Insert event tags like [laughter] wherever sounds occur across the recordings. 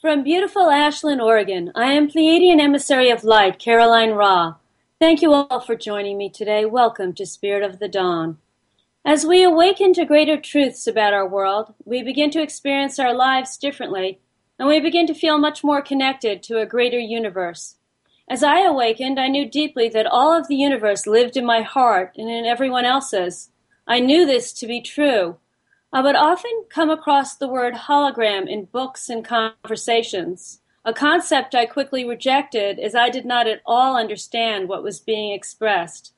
From beautiful Ashland, Oregon, I am Pleiadian Emissary of Light, Caroline Ra. Thank you all for joining me today. Welcome to Spirit of the Dawn. As we awaken to greater truths about our world, we begin to experience our lives differently, and we begin to feel much more connected to a greater universe. As I awakened, I knew deeply that all of the universe lived in my heart and in everyone else's. I knew this to be true, I would often come across the word hologram in books and conversations, a concept I quickly rejected as I did not at all understand what was being expressed.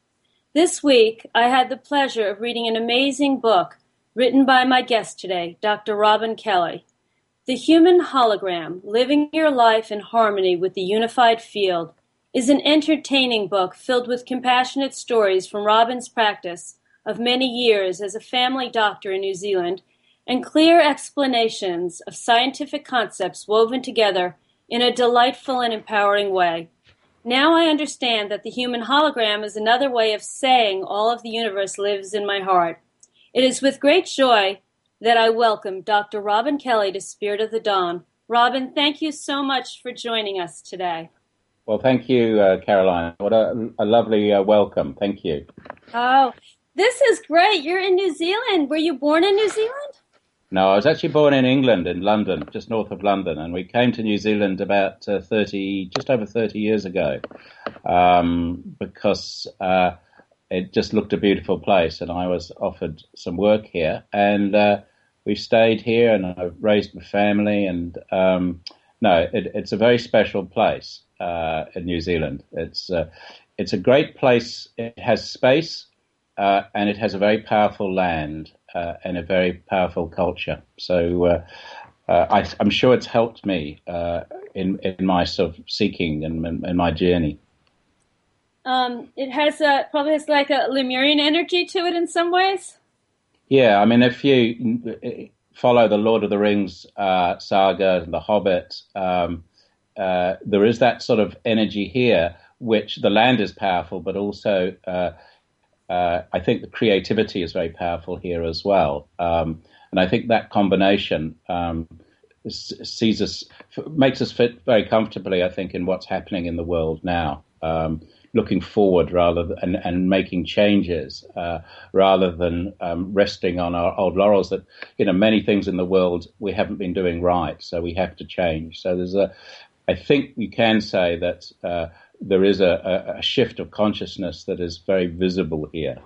This week, I had the pleasure of reading an amazing book written by my guest today, Dr. Robin Kelly. The Human Hologram Living Your Life in Harmony with the Unified Field is an entertaining book filled with compassionate stories from Robin's practice of many years as a family doctor in New Zealand and clear explanations of scientific concepts woven together in a delightful and empowering way. Now I understand that the human hologram is another way of saying all of the universe lives in my heart. It is with great joy that I welcome Dr. Robin Kelly to Spirit of the Dawn. Robin, thank you so much for joining us today. Well, thank you, uh, Caroline. What a, a lovely uh, welcome. Thank you. Oh, this is great. You're in New Zealand. Were you born in New Zealand? No, I was actually born in England, in London, just north of London, and we came to New Zealand about uh, 30, just over 30 years ago, um, because uh, it just looked a beautiful place, and I was offered some work here, and uh, we stayed here, and I've raised my family, and um, no, it, it's a very special place uh, in New Zealand. It's uh, it's a great place. It has space uh, and it has a very powerful land uh, and a very powerful culture. So uh, uh I, am sure it's helped me uh, in in my sort of seeking and in, my journey. Um, it has a, probably has like a Lemurian energy to it in some ways. Yeah, I mean, if you follow the Lord of the Rings uh, saga, and The Hobbit, um, there is that sort of energy here, which the land is powerful, but also uh, I think the creativity is very powerful here as well. Um, and I think that combination um, sees us, makes us fit very comfortably, I think, in what's happening in the world now. Um, looking forward rather than, and, and making changes uh, rather than um, resting on our old laurels that you know many things in the world we haven't been doing right so we have to change so there's a I think we can say that uh, there is a, a, shift of consciousness that is very visible here.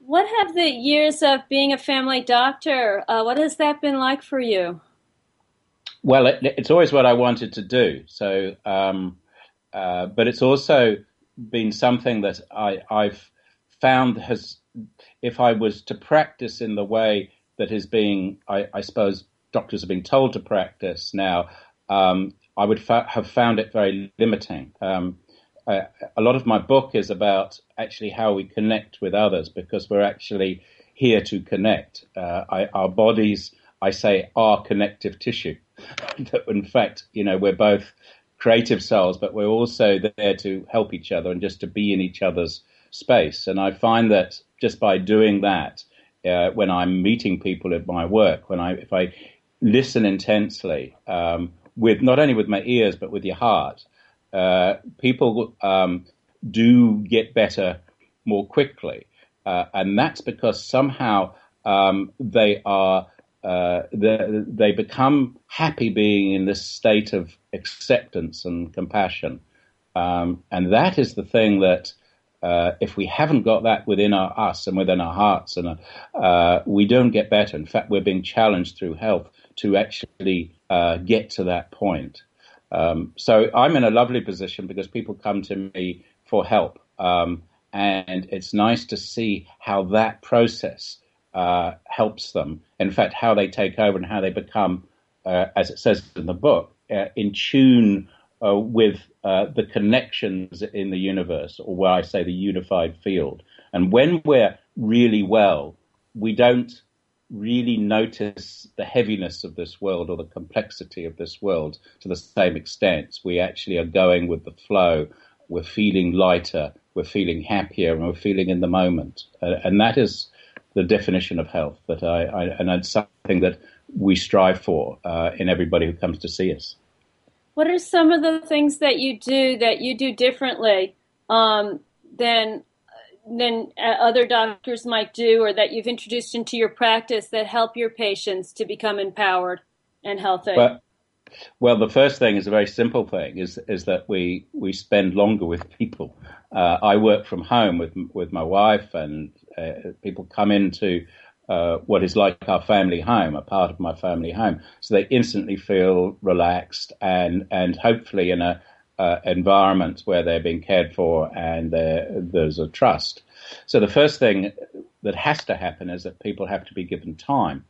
What have the years of being a family doctor? Uh, what has that been like for you? Well, it, it's always what I wanted to do. So, um, uh, but it's also been something that I, I've found has, if I was to practice in the way that is being, I, I suppose, doctors are being told to practice now, um, I would fa- have found it very limiting. Um, a lot of my book is about actually how we connect with others because we're actually here to connect. Uh, I, our bodies, I say, are connective tissue. [laughs] in fact, you know, we're both creative souls, but we're also there to help each other and just to be in each other's space. And I find that just by doing that, uh, when I'm meeting people at my work, when I if I listen intensely, um, with not only with my ears but with your heart, uh, people um, do get better more quickly, uh, and that's because somehow um, they are uh, they, they become happy being in this state of acceptance and compassion, um, and that is the thing that. Uh, if we haven't got that within our, us and within our hearts, and uh, we don't get better. In fact, we're being challenged through health to actually uh, get to that point. Um, so I'm in a lovely position because people come to me for help. Um, and it's nice to see how that process uh, helps them. In fact, how they take over and how they become, uh, as it says in the book, uh, in tune uh, with uh, the connections in the universe, or where I say the unified field. And when we're really well, we don't really notice the heaviness of this world or the complexity of this world to the same extent. We actually are going with the flow. We're feeling lighter. We're feeling happier, and we're feeling in the moment. Uh, and that is the definition of health. That I, I and it's something that we strive for uh, in everybody who comes to see us. What are some of the things that you do that you do differently um, than than uh, other doctors might do, or that you've introduced into your practice that help your patients to become empowered and healthy? Well, well, the first thing is a very simple thing: is is that we we spend longer with people. Uh, I work from home with with my wife, and uh, people come into uh, what is like our family home, a part of my family home, so they instantly feel relaxed and and hopefully in a uh, environment where they're being cared for and there's a trust. So the first thing that has to happen is that people have to be given time.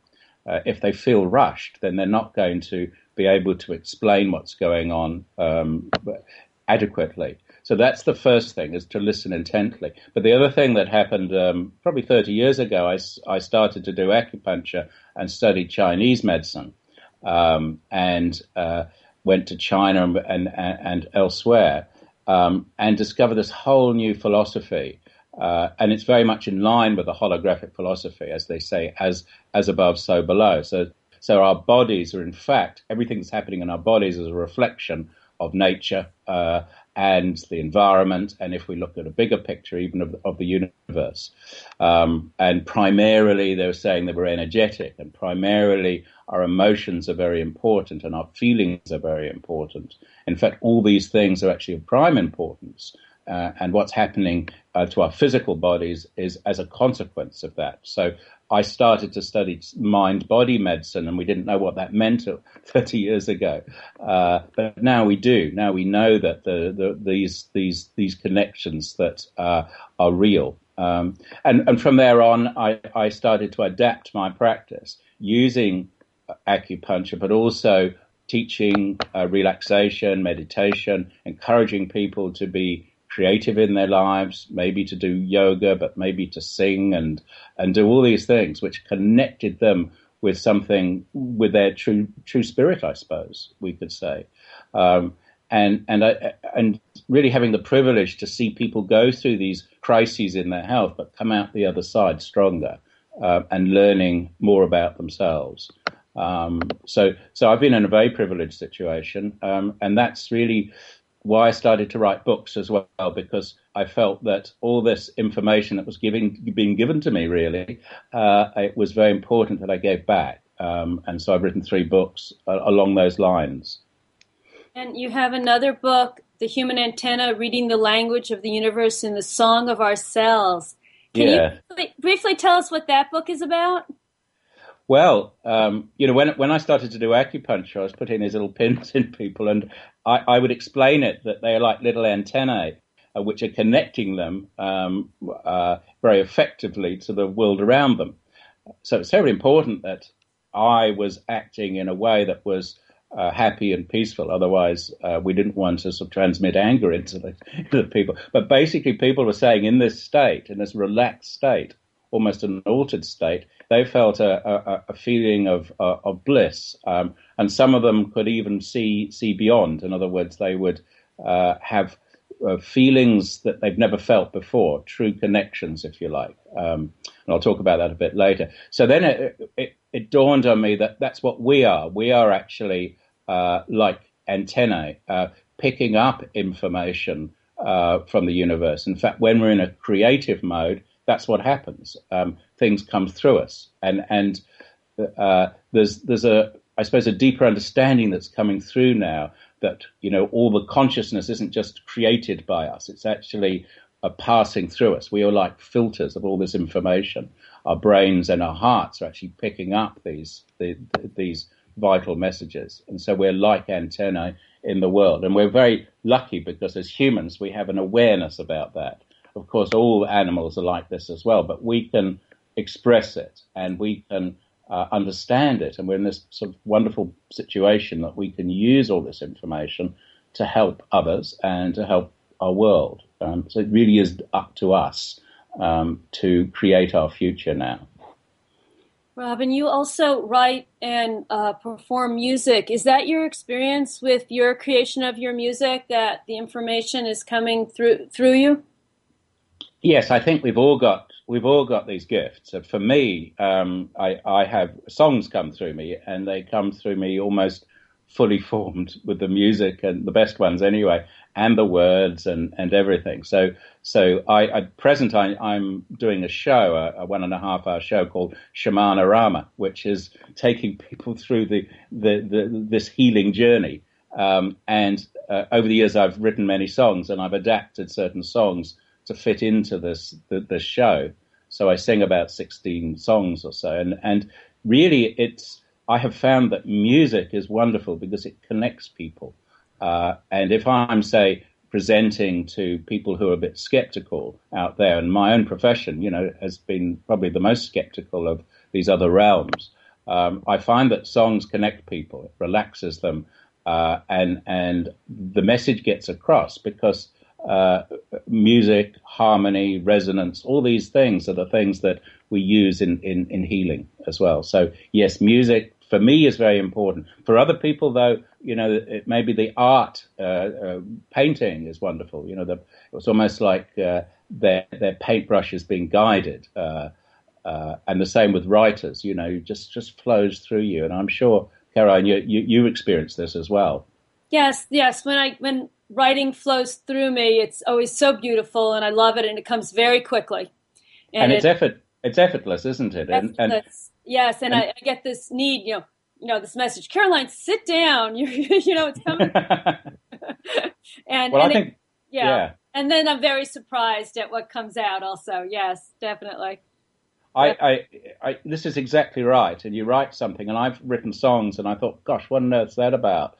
Uh, if they feel rushed, then they're not going to be able to explain what's going on um, adequately. So that's the first thing is to listen intently. But the other thing that happened um, probably 30 years ago, I, I started to do acupuncture and studied Chinese medicine, um, and uh, went to China and, and, and elsewhere, um, and discovered this whole new philosophy. Uh, and it's very much in line with the holographic philosophy, as they say, as as above, so below. So so our bodies are, in fact, everything that's happening in our bodies is a reflection of nature uh, and the environment, and if we look at a bigger picture, even of, of the universe. Um, and primarily, they were saying that we're energetic, and primarily our emotions are very important, and our feelings are very important. In fact, all these things are actually of prime importance. Uh, and what's happening uh, to our physical bodies is as a consequence of that. So I started to study mind body medicine, and we didn't know what that meant [laughs] 30 years ago. Uh, but now we do. Now we know that the, the, these, these, these connections that uh, are real. Um, and, and from there on, I, I started to adapt my practice using acupuncture, but also teaching uh, relaxation, meditation, encouraging people to be creative in their lives, maybe to do yoga, but maybe to sing and and do all these things, which connected them with something with their true true spirit, I suppose we could say. Um, and and I, and really having the privilege to see people go through these crises in their health, but come out the other side stronger uh, and learning more about themselves. Um, so so I've been in a very privileged situation, um, and that's really why I started to write books as well, because I felt that all this information that was giving, being given to me, really, uh, it was very important that I gave back. Um, and so I've written three books uh, along those lines. And you have another book, The Human Antenna Reading the Language of the Universe in the Song of Our Cells. Can yeah. you briefly tell us what that book is about? Well, um, you know, when when I started to do acupuncture, I was putting these little pins [laughs] in people, and I, I would explain it that they are like little antennae, uh, which are connecting them um, uh, very effectively to the world around them. So it's very important that I was acting in a way that was uh, happy and peaceful. Otherwise, uh, we didn't want to sort of transmit anger into the, [laughs] into the people. But basically, people were saying in this state, in this relaxed state, almost an altered state, they felt a, a, a feeling of, uh, of bliss. Um, and some of them could even see, see beyond. In other words, they would uh, have uh, feelings that they've never felt before, true connections, if you like. Um, and I'll talk about that a bit later. So then it, it, it, dawned on me that that's what we are. We are actually uh, like antennae, uh, picking up information uh, from the universe. In fact, when we're in a creative mode, that's what happens. Um, things come through us, and and uh, there's there's a I suppose a deeper understanding that's coming through now that you know all the consciousness isn't just created by us; it's actually uh, passing through us. We are like filters of all this information. Our brains and our hearts are actually picking up these the, these vital messages, and so we're like antennae in the world, and we're very lucky because as humans we have an awareness about that of course, all animals are like this as well, but we can express it and we can uh, understand it. And we're in this sort of wonderful situation that we can use all this information to help others and to help our world. Um, so it really is up to us um, to create our future now. Robin, you also write and uh, perform music. Is that your experience with your creation of your music? That the information is coming through through you? Yes, I think we've all got we've all got these gifts. For me, um, I, I have songs come through me, and they come through me almost fully [laughs] formed with the music and the best ones anyway, and the words and, and everything. So so I at present I, am doing a show, a, a, one and a half hour show called Shamana Rama, which is taking [laughs] people through the, the, the this healing journey. Um, and uh, over the years, I've written many songs, and I've adapted certain songs to fit into this the, show. So I sing about sixteen songs or so, and and really, it's I have found that music is wonderful because it connects people. Uh, and if I'm say presenting to people who are a bit skeptical out there, and my own profession, you know, has been probably the most skeptical of these other realms. Um, I find that songs connect people, it relaxes them, uh, and and the message gets across because uh, music, harmony, resonance, all these things are the things that we use in, in, in healing as well. So yes, music for me is very important. For other people, though, you know, it, maybe the art, uh, uh, painting is wonderful. You know, the, it was almost like uh, their their paintbrush is being guided, uh, uh, and the same with writers. You know, just just flows through you. And I'm sure, Caroline, you you, you experience this as well. Yes, yes. When I when writing flows through me, it's always so beautiful, and I love it, and it comes very quickly. And, and it's it, effort. It's effortless, isn't it? And, and yes, and, I, I, get this need, you know, you know, this message, Caroline, sit down. [laughs] You, you know, it's coming. [laughs] and well, I think, yeah. yeah. And then I'm very surprised at what comes out. Also, yes, definitely. I, I, I, this is exactly right. And you write something, and I've written songs, and I thought, gosh, what on earth's that about?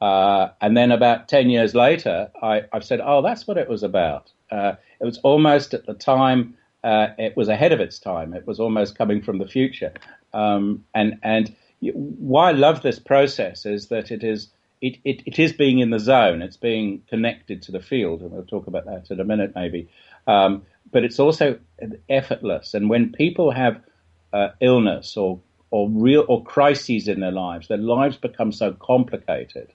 Uh, and then about 10 years later, I, have said, oh, that's what it was about. Uh, it was almost at the time, uh, it was ahead of its time. It was almost coming from the future. Um, and, and why I love this process is that it is, it, it, it is being in the zone. It's being connected to the field. And we'll talk about that in a minute, maybe. Um, but it's also effortless. And when people have uh, illness or or real or crises in their lives, their lives become so complicated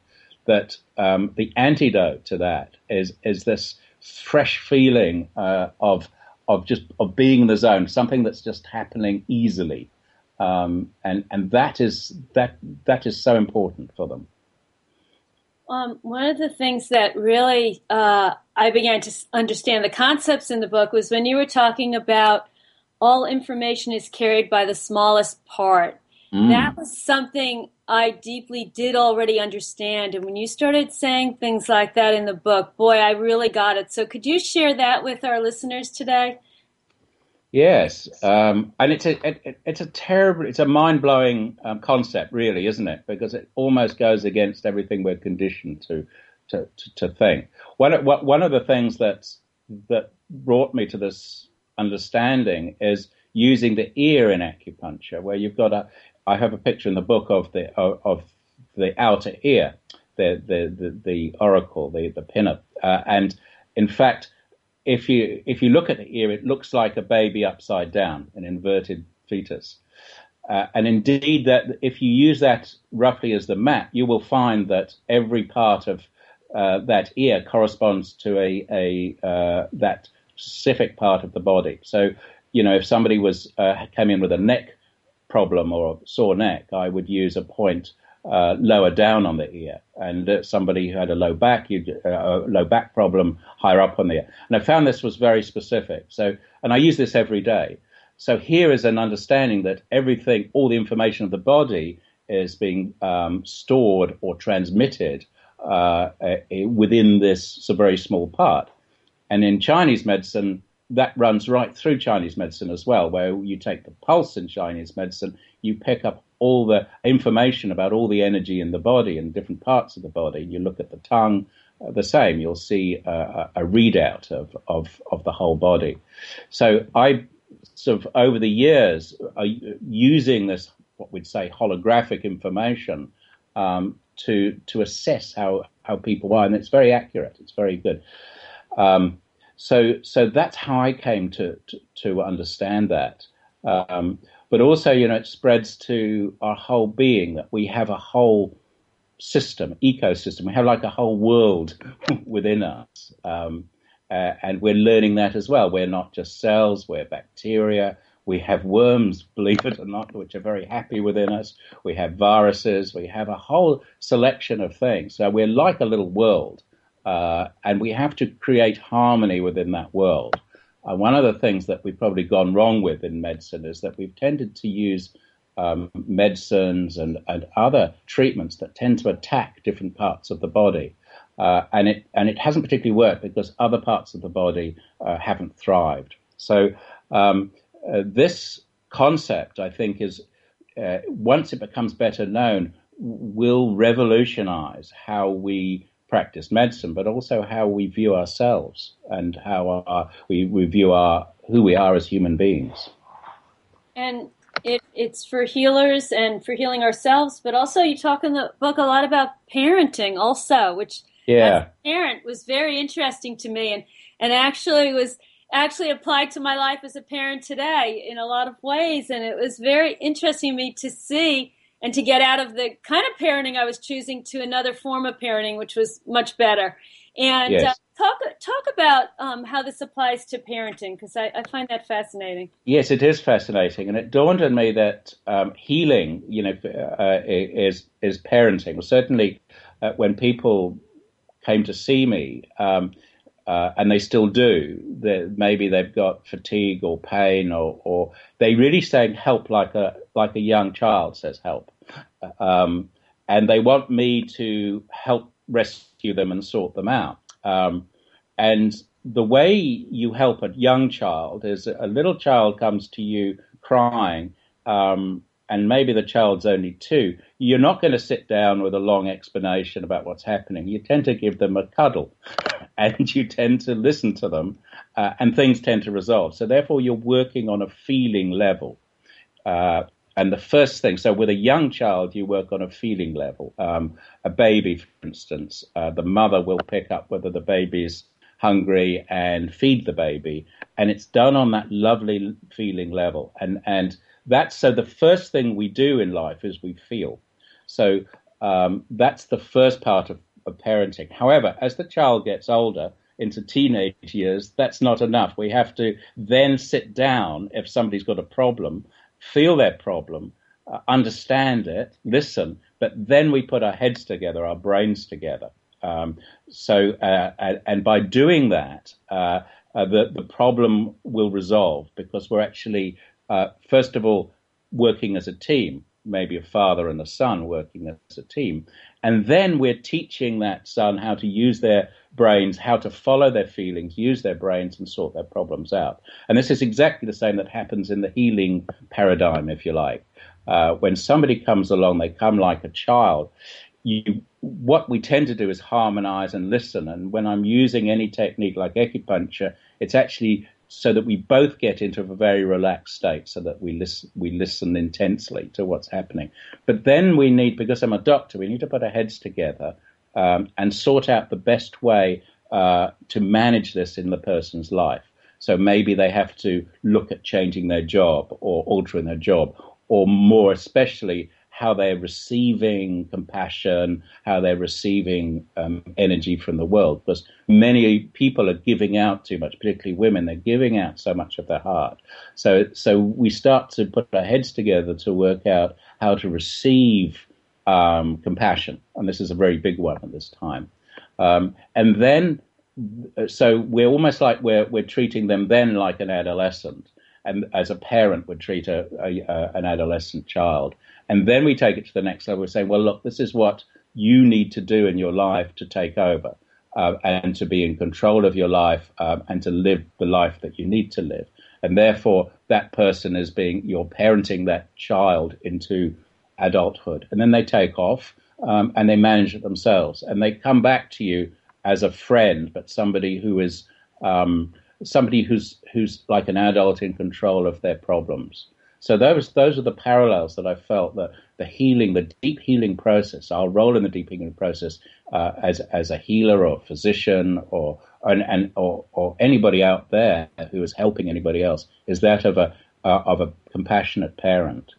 that um, the antidote to that is is this fresh feeling uh, of of just of being in the zone, something that's just happening easily, um, and and that is that that is so important for them. Um, one of the things that really uh, I began to understand the concepts in the book was when you were talking about all information is carried by the smallest part. Mm. That was something I deeply did already understand. And when you started saying things like that in the book, boy, I really got it. So could you share that with our listeners today? Yes, um, and it's a it, it's a terrible, it's a mind blowing um, concept, really, isn't it? Because it almost goes against everything we're conditioned to to to, to think. One of, one of the things that that brought me to this understanding is using the ear in acupuncture, where you've got a I have a picture in the book of the of, of the outer ear, the the the, the auricle, the the pinna, uh, and in fact, if you if you look at the ear, it looks like a baby upside down, an inverted fetus. Uh, and indeed, that if you use that roughly as the map, you will find that every part of uh, that ear corresponds to a, a uh, that specific part of the body. So, you know, if somebody was uh, came in with a neck problem or sore neck, I would use a point uh, lower down on the ear. And uh, somebody who had a low back, uh, a low back problem higher up on the ear. And I found this was very specific. So, and I use this every day. So here is an understanding that everything, all the information of the body is being um, stored or transmitted uh, within this very small part. And in Chinese medicine, that runs right through Chinese medicine as well, where you take the pulse in Chinese medicine, you pick up all the information about all the energy in the body and different parts of the body. You look at the tongue, uh, the same. You'll see a readout of, of, of the whole body. So I sort of over the years uh, using this what we'd say holographic information um, to to assess how how people are, and it's very accurate. It's very good. Um, so, so that's how I came to to, to understand that. Um, but also, you know, it spreads to our whole being that we have a whole system, ecosystem. We have like a whole world [laughs] within us, um, uh, and we're learning that as well. We're not just cells, we're bacteria. We have worms, [laughs] believe it or not, which are very happy within us. We have viruses. We have a whole selection of things. So we're like a little world, uh, and we have to create harmony within that world. Uh, one of the things that we've probably gone wrong with in medicine is that we've tended to use um, medicines and, and other treatments that tend to attack different parts of the body. Uh, and it and it hasn't particularly worked because other parts of the body uh, haven't thrived. So um, uh, this concept, I think, is uh, once it becomes better known, will revolutionize how we practice medicine, but also how we view ourselves and how our, we, we view our who we are as human beings. And it, it's for healers and for healing ourselves, but also you talk in the book a lot about parenting, also, which yeah. as a parent was very interesting to me, and and actually was actually applied to my life as a parent today in a lot of ways, and it was very interesting to me to see and to get out of the kind of parenting I was choosing to another form of parenting, which was much better. And yes. uh, talk talk about um, how this applies to parenting because I, I, find that fascinating. Yes, it is fascinating, and it dawned on me that um, healing, you know, uh, is is parenting. Well, certainly, uh, when people came to see me, um, uh, and they still do. maybe they've got fatigue or pain, or, or they really saying help like a like a young child says help, um, and they want me to help rescue them and sort them out. Um, and the way you help a young child is a little child comes to you crying, um, and maybe the child's only two. You're not going to sit down with a long explanation about what's happening. You tend to give them a cuddle [laughs] and you tend to listen to them, uh, and things tend to resolve. So therefore, you're working on a feeling level. Uh, and the first thing, so with a young child, you work on a feeling level. Um, a baby, for instance, uh, the mother will pick up whether the baby's hungry and feed the baby, and it's done on that lovely feeling level. And and that's so the first thing we do in life is we feel. So um, that's the first part of of parenting. However, as the child gets older, into teenage years, that's not enough. We have to then sit down if somebody's got a problem, feel their problem, uh, understand it, listen, but then we put our heads together, our brains together. Um, so, uh, and by doing that, uh, uh, the, the problem will resolve because we're actually, uh, first of all, working as a team maybe a father and a son working as a team. And then we're teaching that son how to use their brains, how to follow their feelings, use their brains and sort their problems out. And this is exactly the same that happens in the healing paradigm, if you like. Uh, when somebody comes along, they come like a child. You, what we tend to do is harmonize and listen. And when I'm using any technique like acupuncture, it's actually so that we both get into a very relaxed state so that we listen we listen intensely to what's happening. But then we need because i'm a doctor we need to put our heads together um, and sort out the best way uh, to manage this in the person's life. So maybe they have to look at changing their job or altering their job or more especially how they're receiving compassion, how they're receiving um, energy from the world. Because many people are giving out too much, particularly women. They're giving out so much of their heart. So, so we start to put our heads together to work out how to receive um, compassion, and this is a very big one at this time. Um, and then, so we're almost like we're we're treating them then like an adolescent and as a parent would treat a, a, a, an adolescent child. And then we take it to the next level. We say, well, look, this is what you need to do in your life to take over uh, and to be in control of your life um, and to live the life that you need to live. And therefore, that person is being, you're parenting that child into adulthood. And then they take off um, and they manage it themselves. And they come back to you as a friend, but somebody who is um, somebody who's who's like an adult in control of their problems. So those those are the parallels that I felt that the healing, the deep healing process, our role in the deep healing process uh, as as a healer or physician or and, and or, or anybody out there who is helping anybody else is that of a uh, of a compassionate parent.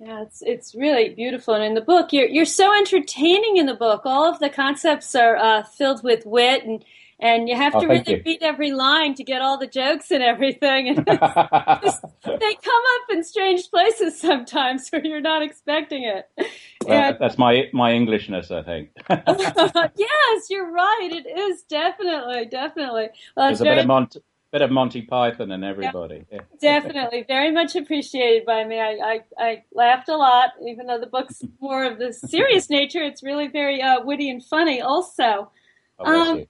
Yeah, it's it's really beautiful, and in the book, you're you're so entertaining. In the book, all of the concepts are uh, filled with wit and and you have oh, to really you. read every line to get all the jokes and everything. And [laughs] just, they come up in strange places sometimes where you're not expecting it. Well, that's my my Englishness, I think. [laughs] yes, you're right. It is definitely, definitely. Well, There's a very... bit of Monty, bit of Monty Python and everybody. Yeah. Definitely, very much appreciated by me. I, I, I, laughed a lot, even though the book's [laughs] more of the serious nature. It's really very uh, witty and funny, also. Oh, um,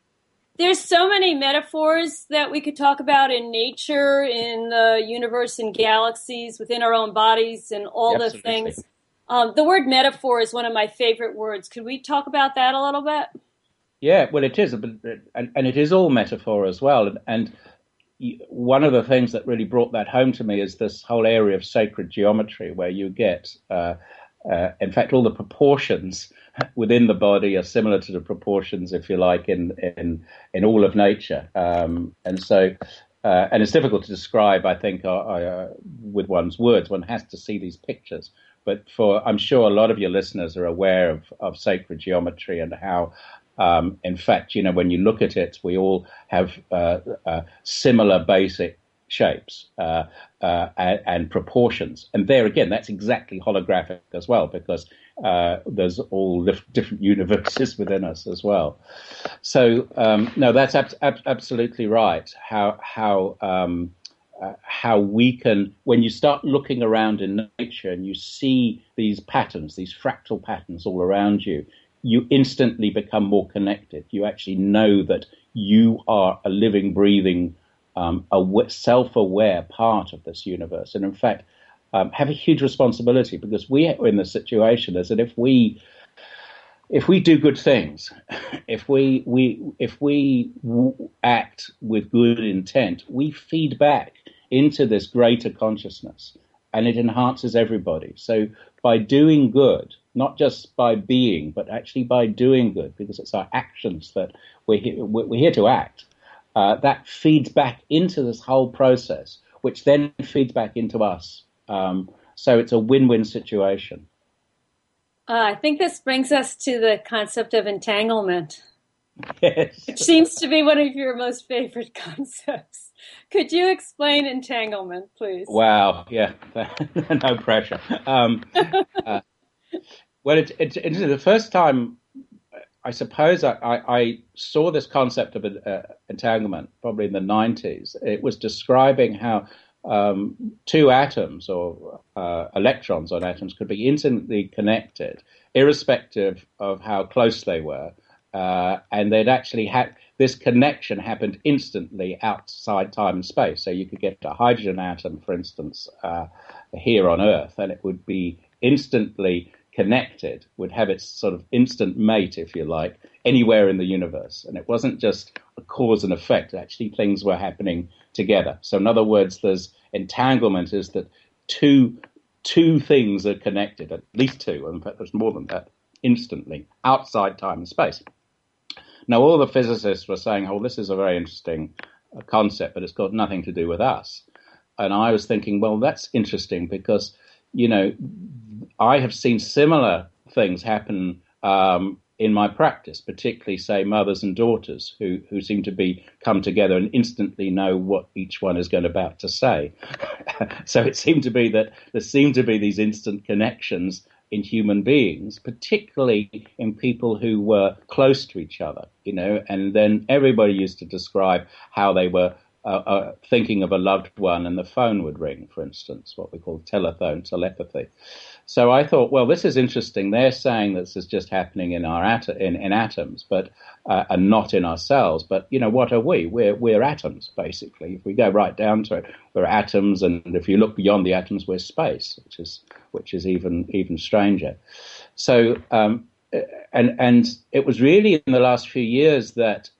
there's so many metaphors that we could talk about in nature, in the universe, in galaxies, within our own bodies, and all the things. Um, the word metaphor is one of my favorite words. Could we talk about that a little bit? Yeah, well, it is, and, and it is all metaphor as well. And, and one of the things that really brought that home to me is this whole area of sacred geometry, where you get, uh, uh, in fact, all the proportions within the body are similar to the proportions, if you like, in in in all of nature. Um, and so, uh, and it's difficult to describe, I think, uh, uh, with one's words. One has to see these pictures. But for, I'm sure a lot of your listeners are aware of, of sacred geometry and how um, in fact, you know, when you look at it, we all have uh, uh, similar basic shapes uh, and, and, proportions. And there again, that's exactly holographic as well, because uh, there's all different universes within us as well. So um, no, that's ab- ab- absolutely right. How how um, uh, how we can, when you start looking around in nature and you see these patterns, these fractal patterns all around you, you instantly become more connected. You actually know that you are a living, breathing, um, self-aware part of this universe, and in fact, um, have a huge responsibility because we are in the situation is that if we if we do good things, [laughs] if we we if we act with good intent, we feed back into this greater consciousness, and it enhances everybody. So by doing good, not just by being, but actually by doing good, because it's our actions that we're here, we're here to act. Uh, that feeds back into this whole process, which then feeds back into us. Um, so it's a win-win situation. Uh, I think this brings us to the concept of entanglement. Yes. [laughs] Which seems to be one of your most favorite [laughs] concepts. Could you explain entanglement, please? Wow, yeah, [laughs] no pressure. Um, uh, well, it's it, it's the first time I suppose I, I, I saw this concept of uh, entanglement probably in the 90s. It was describing how um, two atoms or uh, electrons on atoms could be intimately connected, irrespective of how close they were. Uh, and they'd actually had this connection happened instantly outside time and space. So you could get a hydrogen atom, for instance, uh, here on Earth, and it would be instantly connected would have its sort of instant mate, if you like, anywhere in the universe. And it wasn't just a cause and effect, actually, things were happening together. So, in other words, there's entanglement is that two, two things are connected, at least two, in fact, there's more than that, instantly, outside time and space. Now, all the physicists were saying, oh, this is a very interesting uh, concept, but it's got nothing to do with us. And I was thinking, well, that's interesting because, you know, I have seen similar things happen um, in my practice, particularly, say, mothers and daughters who, who seem to be come together and instantly know what each one is going about to say. [laughs] so it seemed to be that there seem to be these instant connections in human beings, particularly in people who were close to each other, you know, and then everybody used to describe how they were uh, uh, thinking of a loved one and the phone would ring, for instance, what we call telephone telepathy. So I thought, well, this is interesting. They're saying this is just happening in our at- in, in atoms, but uh, and not in ourselves. But you know, what are we? We're we're atoms basically. If we go right down to it, we're atoms, and if you look beyond the atoms, we're space, which is which is even even stranger. So um, and and it was really in the last few years that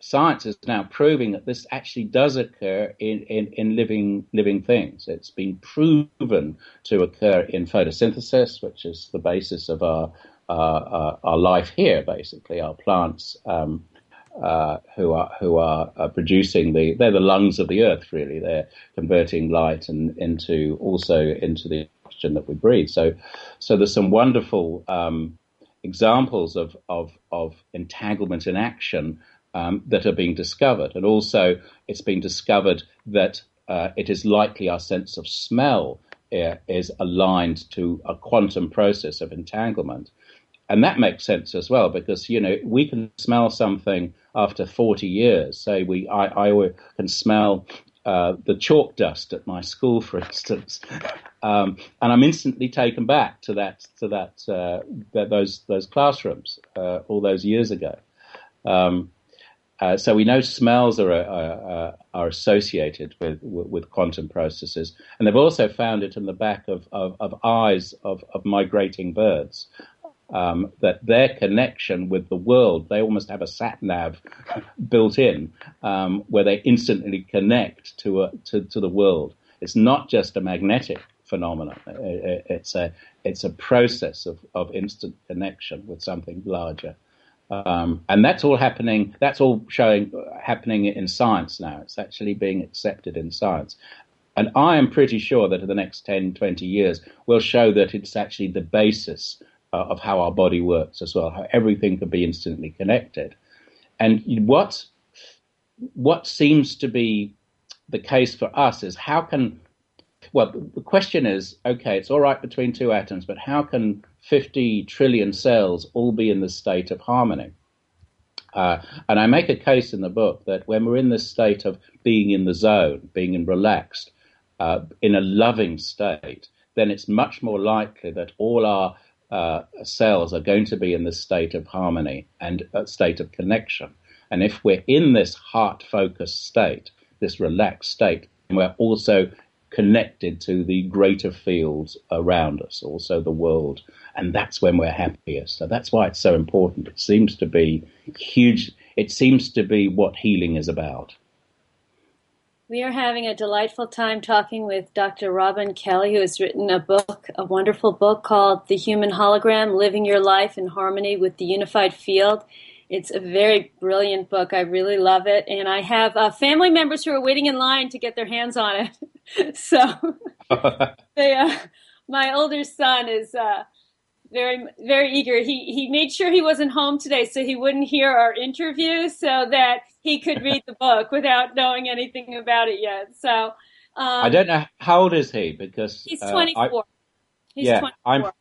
science is now proving that this actually does occur in, in, in living living things. It's been proven to occur in photosynthesis, which is the basis of our uh, our life here, basically our plants. Um, uh, who are who are uh, producing the they're the lungs of the earth really they're converting light and into also into the oxygen that we breathe so so there's some wonderful um, examples of, of of entanglement in action um, that are being discovered. And also, it's been discovered that uh, it is likely our sense of smell uh, is aligned to a quantum process of entanglement. And that makes sense as well because, you know, we can smell something after 40 years. Say we, I, I can smell uh, the chalk dust at my school, for [laughs] instance, um, and I'm instantly taken back to that to that, uh, those those classrooms uh, all those years ago. Um, uh, so we know smells are are, are associated with, with quantum processes, and they've also found it in the back of, of, of eyes of, of migrating birds um, that their connection with the world, they almost have a sat nav [laughs] built in um, where they instantly connect to, a, to, to the world. It's not just a magnetic phenomenon. It's a it's a process of, of instant connection with something larger, um, and that's all happening. That's all showing happening in science now. It's actually being accepted in science, and I am pretty sure that in the next 10, 20 years, we'll show that it's actually the basis uh, of how our body works as well, how everything can be instantly connected. And what what seems to be the case for us is how can well the question is okay it's all right between two atoms but how can 50 trillion cells all be in the state of harmony uh, and I make a case in the book that when we're in this state of being in the zone, being in relaxed, uh, in a loving state, then it's much more likely that all our uh, cells are going to be in this state of harmony and a state of connection. And if we're in this heart focused state, this relaxed state, we're also connected to the greater fields around us, also the world. And that's when we're happiest. So that's why it's so important. It seems to be huge. It seems to be what healing is about. We are having a delightful time talking with Dr. Robin Kelly, who has written a book, a wonderful book called The Human Hologram Living Your Life in Harmony with the Unified Field. It's a very brilliant book. I really love it. And I have uh, family members who are waiting in line to get their hands on it. [laughs] so, [laughs] they, uh, my older son is uh, very very eager. He he made sure he wasn't home today so he wouldn't hear our interview so that he could read the book without knowing anything about it yet. So um, I don't know how old is he because he's 24. Uh, I, he's yeah, 24. I'm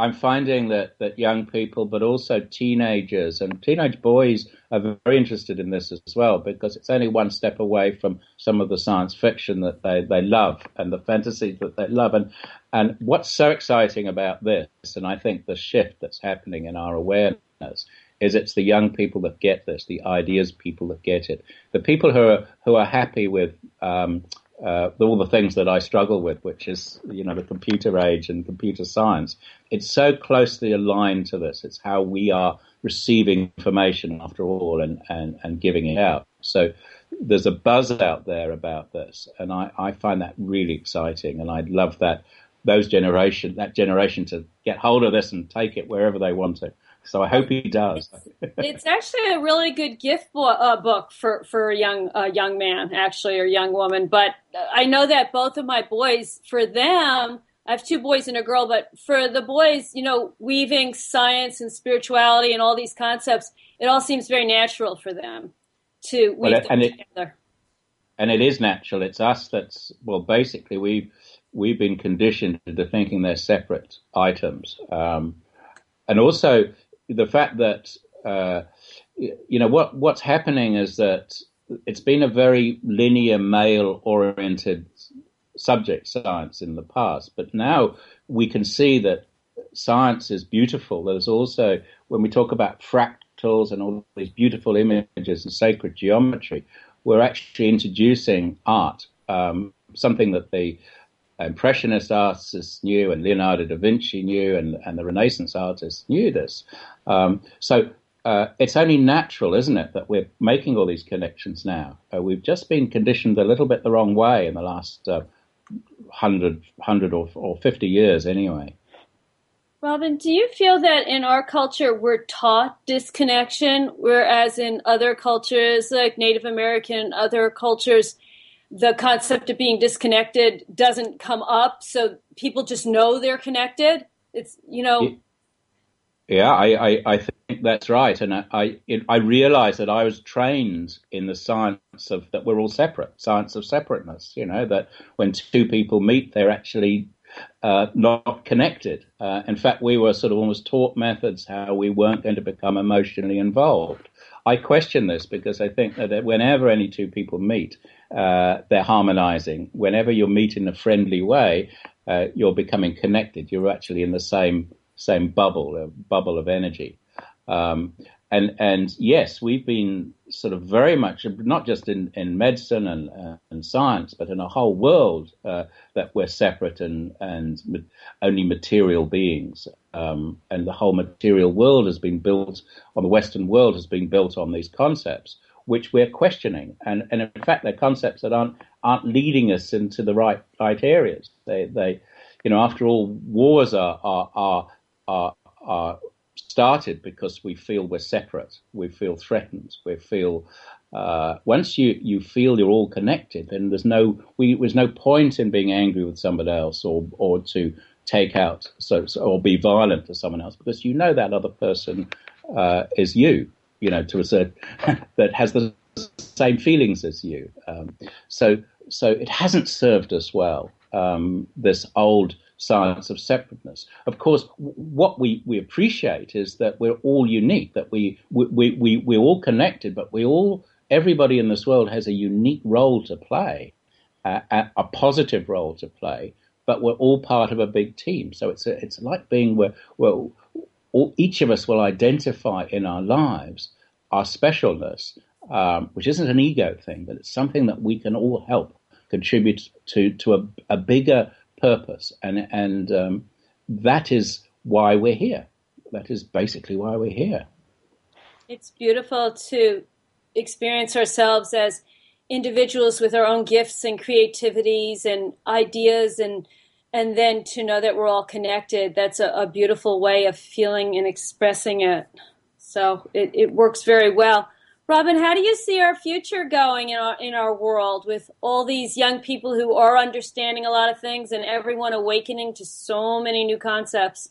I'm finding that, that young people, but also teenagers and teenage boys are very interested in this as well because it's only one step away from some of the science fiction that they, they love and the fantasies that they love. And, and what's so exciting about this, and I think the shift that's happening in our awareness, is it's the young people that get this, the ideas people that get it, the people who are who are happy with um, uh, all the things that I struggle with, which is you know the computer age and computer science. It's so closely aligned to this. It's how we are receiving information after all and, and, and giving it out. So there's a buzz out there about this, and I, I find that really exciting. And I'd love that those generation that generation to get hold of this and take it wherever they want to. So I hope he does. it's actually a really good gift bo- uh, book for for a young uh, young man, actually, or young woman. But I know that both of my boys, for them, I have two boys and a girl. But for the boys, you know, weaving science and spirituality and all these concepts, it all seems very natural for them to weave well, them and together. It, and it is natural. It's us that's well, basically we've we've been conditioned into thinking they're separate items. Um, and also, the fact that uh, you know what what's happening is that it's been a very linear male oriented subject science in the past, but now we can see that science is beautiful. There's also when we talk about fractals and all these beautiful images and sacred geometry, we're actually introducing art, um, something that the Impressionist artists knew, and Leonardo da Vinci knew, and, and the Renaissance artists knew this. Um, so uh, it's only natural, isn't it, that we're making all these connections now? Uh, we've just been conditioned a little bit the wrong way in the last uh, 100, 100 or, or 50 years, anyway. Robin, do you feel that in our culture we're taught disconnection, whereas in other cultures like Native American, other cultures, the concept of being disconnected doesn't come up, so people just know they're connected. It's you know. Yeah, I, I, I, think that's right, and I it, I realised that I was trained in the science of that we're all separate, science of separateness. You know that when two people meet, they're actually uh, not connected. Uh, in fact, we were sort of almost taught methods how we weren't going to become emotionally involved. I question this because I think that whenever any two people meet, uh, they're harmonizing. Whenever you meet in a friendly way, uh, you're becoming connected. You're actually in the same same bubble, a bubble of energy. Um, and and yes, we've been sort of very much not just in, in medicine and uh, and science, but in a whole world uh, that we're separate and and only material beings. Um, and the whole material world has been built on the Western world has been built on these concepts, which we're questioning. And and in fact, they're concepts that aren't aren't leading us into the right right areas. They they you know after all, wars are are are are, are started because we feel we're separate, we feel threatened, we feel. Uh, once you, you feel you're all connected, then there's no we, there's no point in being angry with somebody else or or to take out so, so or be violent to someone else because you know that other person uh, is you, you know, to a certain [laughs] that has the same feelings as you. Um, so so it hasn't served us well. Um, this old science of separateness. Of course, what we, we appreciate is that we're all unique, that we, we, we, we're all connected, but we all, everybody in this world has a unique role to play, uh, a positive role to play, but we're all part of a big team. So it's, a, it's like being where, well, each of us will identify in our lives our specialness, um, which isn't an ego thing, but it's something that we can all help contribute to, to a, a bigger purpose, and and um, that is why we're here. That is basically why we're here. It's beautiful to experience ourselves as individuals with our own gifts and creativities and ideas and and then to know that we're all connected that's a, a beautiful way of feeling and expressing it. So it, it works very well. Robin, how do you see our future going in our in our world with all these young people who are understanding a lot of things and everyone awakening to so many new concepts?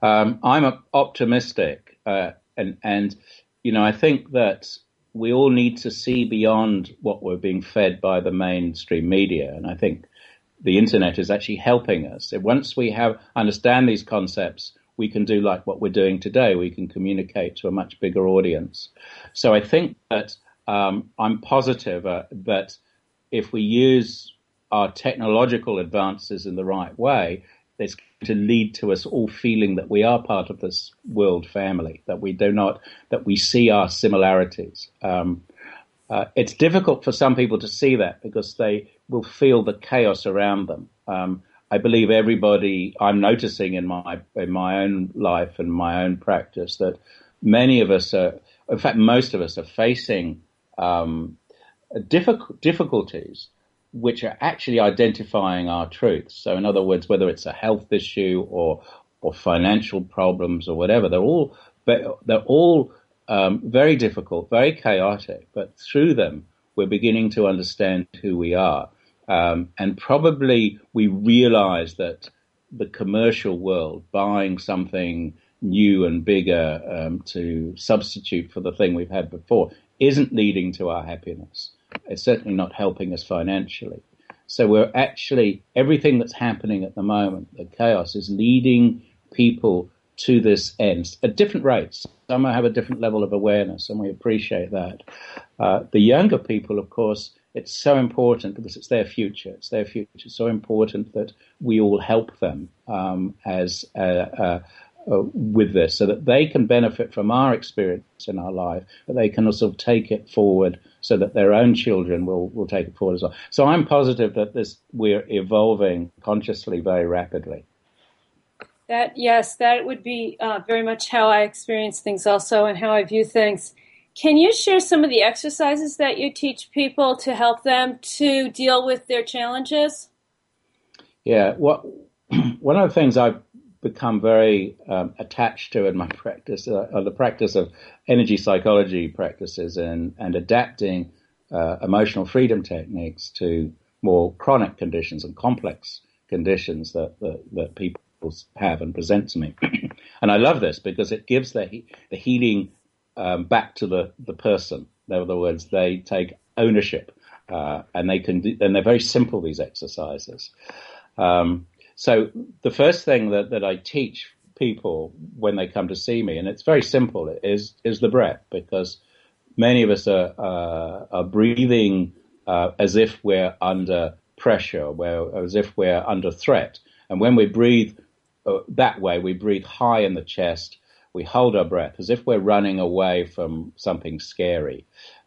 Um, I'm optimistic, uh, and and you know I think that we all need to see beyond what we're being fed by the mainstream media, and I think the internet is actually helping us. Once we have understand these concepts, we can do like what we're doing today. We can communicate to a much bigger audience. So I think that um, I'm positive uh, that if we use our technological advances in the right way, it's going to lead to us all feeling that we are part of this world family, that we do not, that we see our similarities. Um, uh, it's difficult for some people to see that because they will feel the chaos around them. Um, I believe everybody I'm noticing in my in my own life and my own practice that many of us are, in fact, most of us are facing um, difficult, difficulties which are actually identifying our truths. So, in other words, whether it's a health issue or or financial problems or whatever, they're all they're all um, very difficult, very chaotic. But through them, we're beginning to understand who we are. Um, and probably we realize that the commercial world, buying something new and bigger um, to substitute for the thing we've had before, isn't leading to our happiness. It's certainly not helping us financially. So we're actually, everything that's happening at the moment, the chaos, is leading people to this end at different rates. Some have a different level of awareness, and we appreciate that. Uh, the younger people, of course, it's so important because it's their future. It's their future. It's so important that we all help them um, as uh, uh, uh, with this, so that they can benefit from our experience in our life, but they can also take it forward so that their own children will, will take it forward as well. So I'm positive that this we're evolving consciously very rapidly. That yes, that would be uh, very much how I experience things, also, and how I view things. Can you share some of the exercises that you teach people to help them to deal with their challenges? Yeah, what [clears throat] one of the things I've become very um, attached to in my [laughs] practice uh, the practice of energy psychology practices and and adapting uh, emotional freedom techniques to more chronic conditions and complex conditions that that, that people have and present to me. [clears throat] And I love this because it gives the, the healing um, back to the, the person. In other words, they take ownership uh, and they can do, and they're very simple, these exercises. Um, so the first thing that, that I teach people when they come to see me, and it's very simple, is, is the breath because many of us are, uh, are breathing uh, as if we're under pressure, where, as if we're under threat. And when we breathe uh, that way, we breathe high in the chest, we hold our breath as if we're running away from something scary.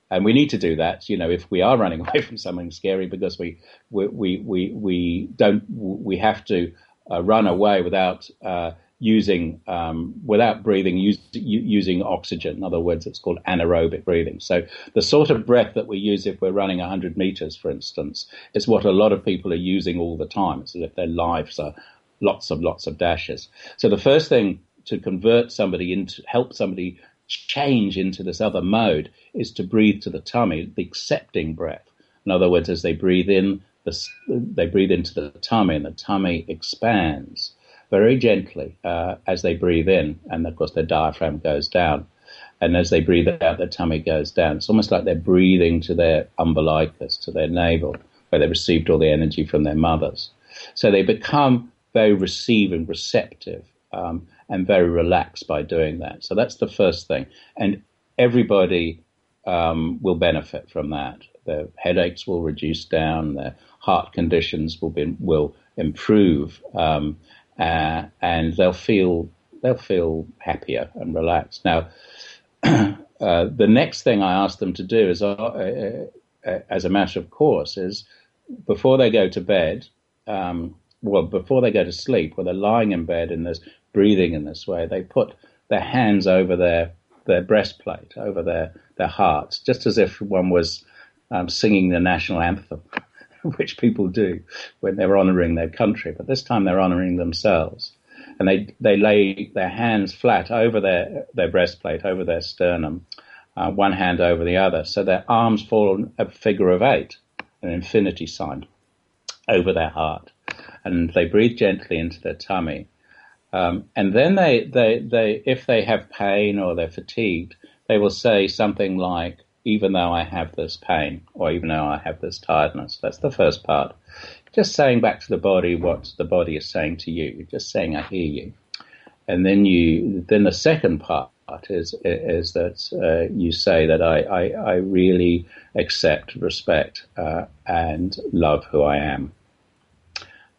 And we need to do that, you know, if we are running [laughs] away from something scary because we, we, we, we, we don't, we have to uh, run away without uh, using um, without breathing use, using oxygen. In other words, it's called anaerobic breathing. So the sort of breath that we use if we're running 100 meters, for instance, is what a lot of people are using all the time. It's as if their lives are lots of lots of dashes. So the first thing to convert somebody into help somebody change into this other mode is to breathe to the tummy, the accepting breath. In other words, as they breathe in, the, they breathe into the tummy, and the tummy expands very gently uh, as they breathe in, and of course their diaphragm goes down. And as they breathe out, their tummy goes down. It's almost like they're breathing to their umbilicus, to their navel, where they received all the energy from their mothers. So they become very receiving, receptive, um, and very relaxed by doing that. So that's the first thing. And everybody um, will benefit from that. Their headaches will reduce down, their heart conditions will be, will improve. Um, uh, and they'll feel they'll feel happier and relaxed. Now, [clears throat] uh, the next thing I ask them to do is, uh, uh, uh, as a matter of course, is before they go to bed. Um, well, before they go to sleep, when they're lying in bed in there's breathing in this way, they put their hands over their their breastplate, over their their hearts, just as if one was um, singing the national anthem. [laughs] which people do when they're honoring their country, but this time they're honoring themselves. And they, they lay their hands flat over their, their breastplate, over their sternum, uh, one hand over the other. So their arms fall a figure of eight, an infinity sign, over their heart. And they breathe gently into their tummy. Um, and then they, they, they, if they have pain or they're fatigued, they will say something like, even though I have this pain or even though I have this tiredness. That's the first part. Just saying back to the body what the body is saying to you. Just saying, I hear you. And then you, then the second part is, is that uh, you say that I, I, I really accept, respect, uh, and love who I am.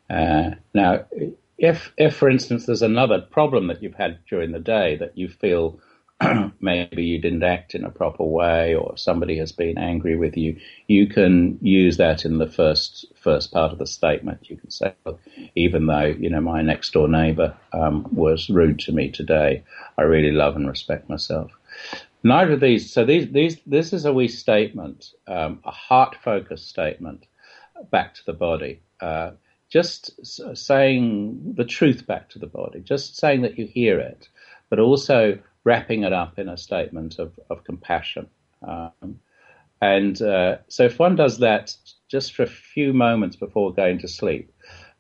Uh, now, if, if, for instance, there's another problem that you've had during the day that you feel [clears throat] maybe you didn't act in a proper way or somebody has been angry with you, you can use that in the first first part of the statement. You can say, even though you know my next door neighbour um, was rude to me today, I really love and respect myself. Neither of these. So these these this is a we statement, um, a heart focused statement back to the body. Uh, just saying the truth back to the body, just saying that you hear it, but also wrapping it up in a statement of, of compassion. Um, and uh, so if one does that just for a few moments before going to sleep,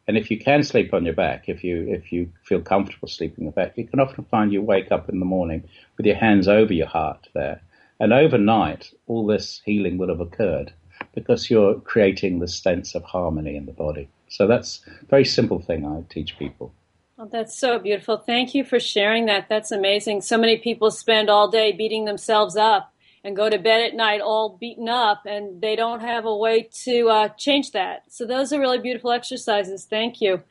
and if you can sleep on your back, if you if you feel comfortable sleeping on your back, you can often find you wake up in the morning with your hands over your heart there. And overnight, all this healing would have occurred because you're creating the sense of harmony in the body. So that's a very simple thing I teach people. Oh, that's so beautiful. Thank you for sharing that. That's amazing. So many people spend all day beating themselves up and go to bed at night all beaten up, and they don't have a way to uh, change that. So those are really beautiful exercises. Thank you.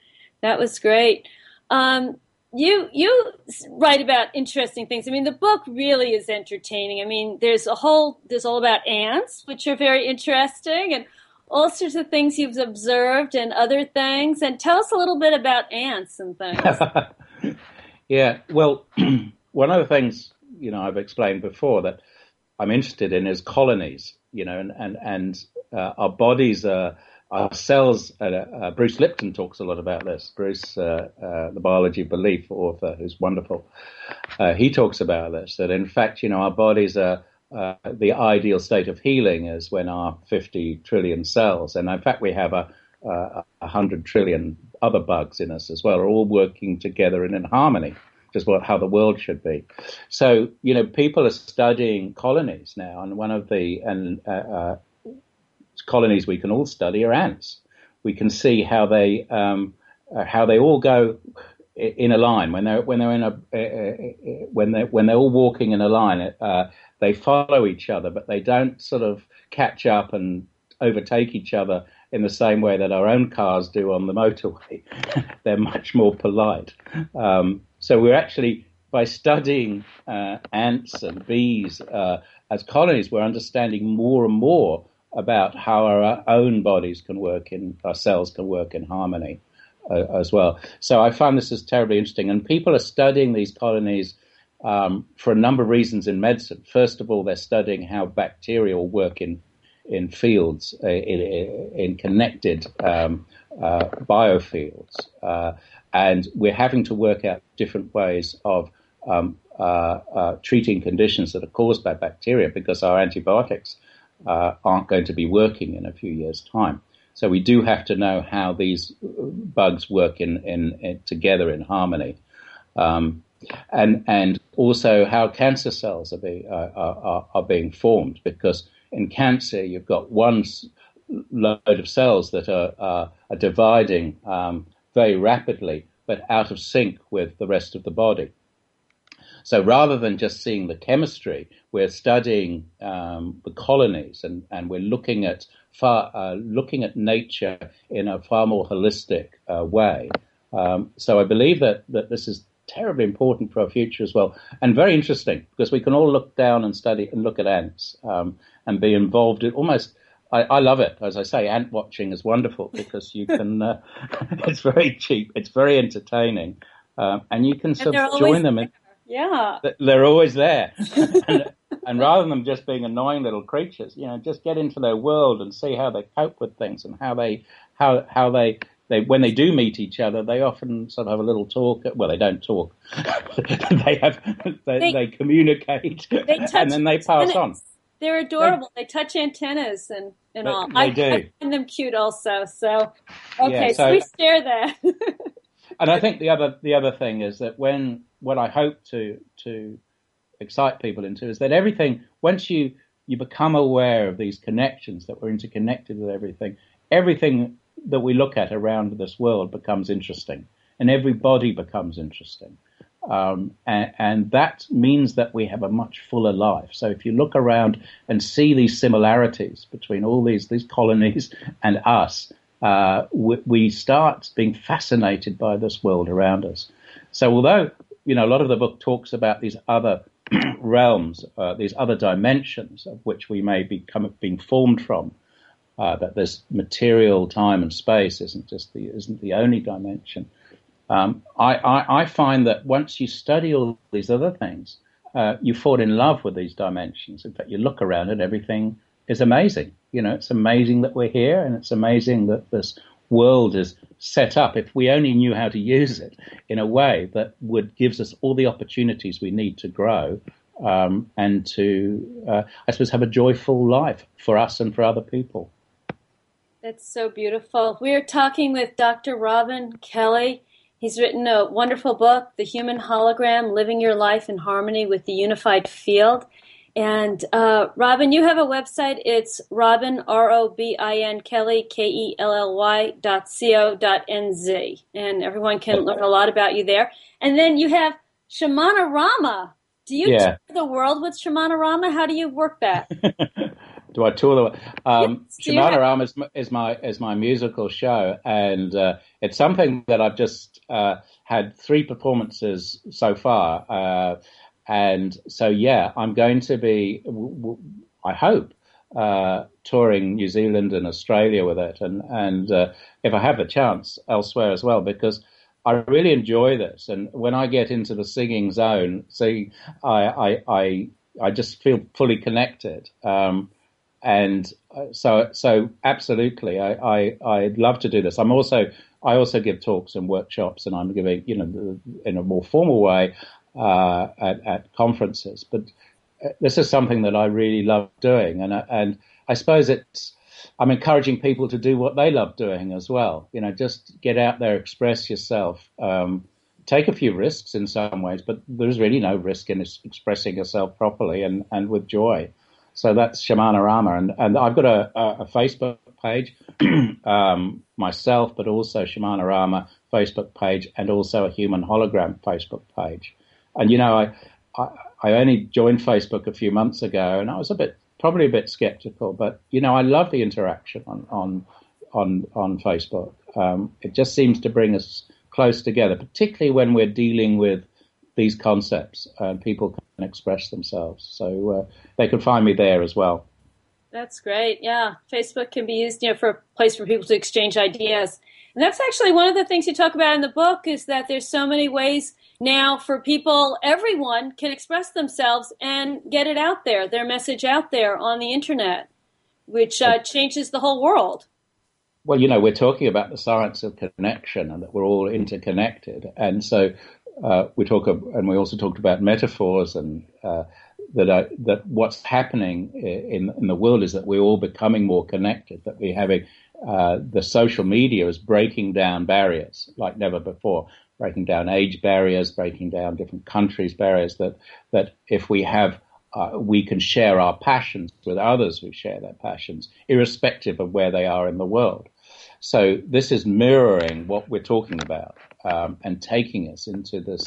That was great. Um, you you write about interesting things. I mean, the book really is entertaining. I mean, there's a whole there's all about ants, which are very interesting, and all sorts of things you've observed and other things. And tell us a little bit about ants and things. [laughs] yeah, well, [clears throat] one of the things you know I've explained before that I'm interested in is colonies. You know, and and and uh, our bodies are. Our cells, uh, uh, Bruce Lipton talks a lot about this. Bruce, uh, uh, the biology belief author, who's wonderful, uh, he talks about this. That in fact, you know, our bodies are uh, the ideal state of healing is when our 50 trillion cells, and in fact we have a, a 100 trillion other bugs in us as well, are all working together and in harmony. just what how the world should be. So you know, people are studying colonies now, and one of the and uh, uh, colonies we can all study are ants. We can see how they um, uh, how they all go in a line when they're when they're in a uh, when they when they're all walking in a line. Uh, they follow each other, but they don't sort of catch up and overtake each other in the same way that our own cars do on the motorway. [laughs] they're much more polite. Um, so we're actually by studying uh, ants and bees uh, as colonies, we're understanding more and more about how our own bodies can work in, our cells can work in harmony uh, as well. So I find this is terribly interesting. And people are studying these colonies um, for a number of reasons in medicine. First of all, they're studying how bacteria work in, in fields, uh, in, in, connected um, uh, biofields. Uh, and we're having to work out different ways of um, uh, uh, treating conditions that are caused by bacteria because our antibiotics aren't going to be working in a few years' time. So we do have to know how these bugs work in, in, in together in harmony, um, and and also how cancer cells are, be, uh, are, are, being formed. Because in cancer, you've got one load of cells that are, are, are dividing um, very rapidly, but out of sync with the rest of the body. So rather than just seeing the chemistry, we're studying um, the colonies and, and we're looking at far, uh, looking at nature in a far more holistic uh, way. Um, so I believe that, that this is terribly important for our future as well, and very interesting because we can all look down and study and look at ants um, and be involved in almost. I, I, love it. As I say, ant watching is wonderful because you can. Uh, [laughs] it's very cheap. It's very entertaining, um, and you can sort of join them. In, yeah. They're always there. [laughs] and, and, rather than just being annoying little creatures, you know, just get into their world and see how they cope with things and how they, how, how they, they, when they do meet each other, they often sort of have a little talk. Well, they don't talk. [laughs] they have, they, they, they communicate [laughs] they and then they pass on. They're adorable. They, touch antennas and, and all. They I, do. I find them cute also. So, okay, yeah, so, so we share that. [laughs] and I think the other the other thing is that when what I hope to to excite people into is that everything once you you become aware of these connections that we're interconnected with everything, everything that we look at around this world becomes interesting, and every body becomes interesting. Um, and, and, that means that we have a much fuller life. So if you look around and see these similarities between all these these colonies [laughs] and us, uh, we, we, start being fascinated by this world around us. So although you know, a lot of the book talks about these other [clears throat] realms, uh, these other dimensions of which we may be being formed from. Uh, that this material time and space isn't just the isn't the only dimension. Um, I, I, I, find that once you study all these other things, uh, you fall in love with these dimensions. In fact, you look around and everything is amazing. You know, it's amazing that we're here, and it's amazing that this world is set up if we only knew how to use it in a way that would gives us all the opportunities we need to grow um, and to, uh, I suppose, have a joyful life for us and for other people. That's so beautiful. We are talking with Dr. Robin Kelly. He's written a wonderful book, The Human Hologram Living Your Life in Harmony with the Unified Field. And uh, Robin, you have a website. It's Robin R O B I N Kelly K E L L Y dot C O dot N Z, and everyone can learn a lot about you there. And then you have Shamanarama. Do you yeah. tour the world with Shamanarama? How do you work that? [laughs] do I tour the world? Um, yes, Shamanarama is, is, my is my musical show, and uh, it's something that I've just uh, had three performances so far. And so, yeah, I'm going to be, I hope, uh, touring New Zealand and Australia with it, and and uh, if I have the chance elsewhere as well, because I really enjoy this. And when I get into the singing zone, see, I I I, I just feel fully connected. Um, and uh, so so absolutely, I, I I'd love to do this. I'm also I also give talks and workshops, and I'm giving you know in a more formal way uh, at, at, conferences. But uh, this is something that I really love doing, and uh, and I suppose it's I'm encouraging people to do what they love doing as well. You know, just get out there, express yourself, um, take a few risks in some ways, but there's really no risk in expressing yourself properly and, and with joy. So that's Shamana Rama, and, and I've got a, a, Facebook page [clears throat] um, myself, but also Shamana Rama Facebook page, and also a Human Hologram Facebook page. And you know, I, I I only joined Facebook a few months ago, and I was a bit probably a bit skeptical, but you know, I love the interaction on on on on Facebook. Um, it just seems to bring us close together, particularly when we're dealing with these concepts and people can express themselves. So uh, they can find me there as well. That's great. Yeah, Facebook can be used, you know, for a place for people to exchange ideas. And that's actually one of the things you talk about in the book is that there's so many ways now for people, everyone can express themselves and get it out there, their message out there on the internet, which uh, changes the whole world. Well, you know, we're talking about the science of connection and that we're all interconnected. And so uh, we talk, and we also talked about metaphors and uh, that are, that what's happening in, in the world is that we're all becoming more connected, that we're having uh, the social media is breaking down barriers like never before, breaking down age barriers, breaking down different countries' barriers. That that if we have uh, we can share our passions with others who share their passions, irrespective of where they are in the world. So this is mirroring what we're talking about um, and taking us into this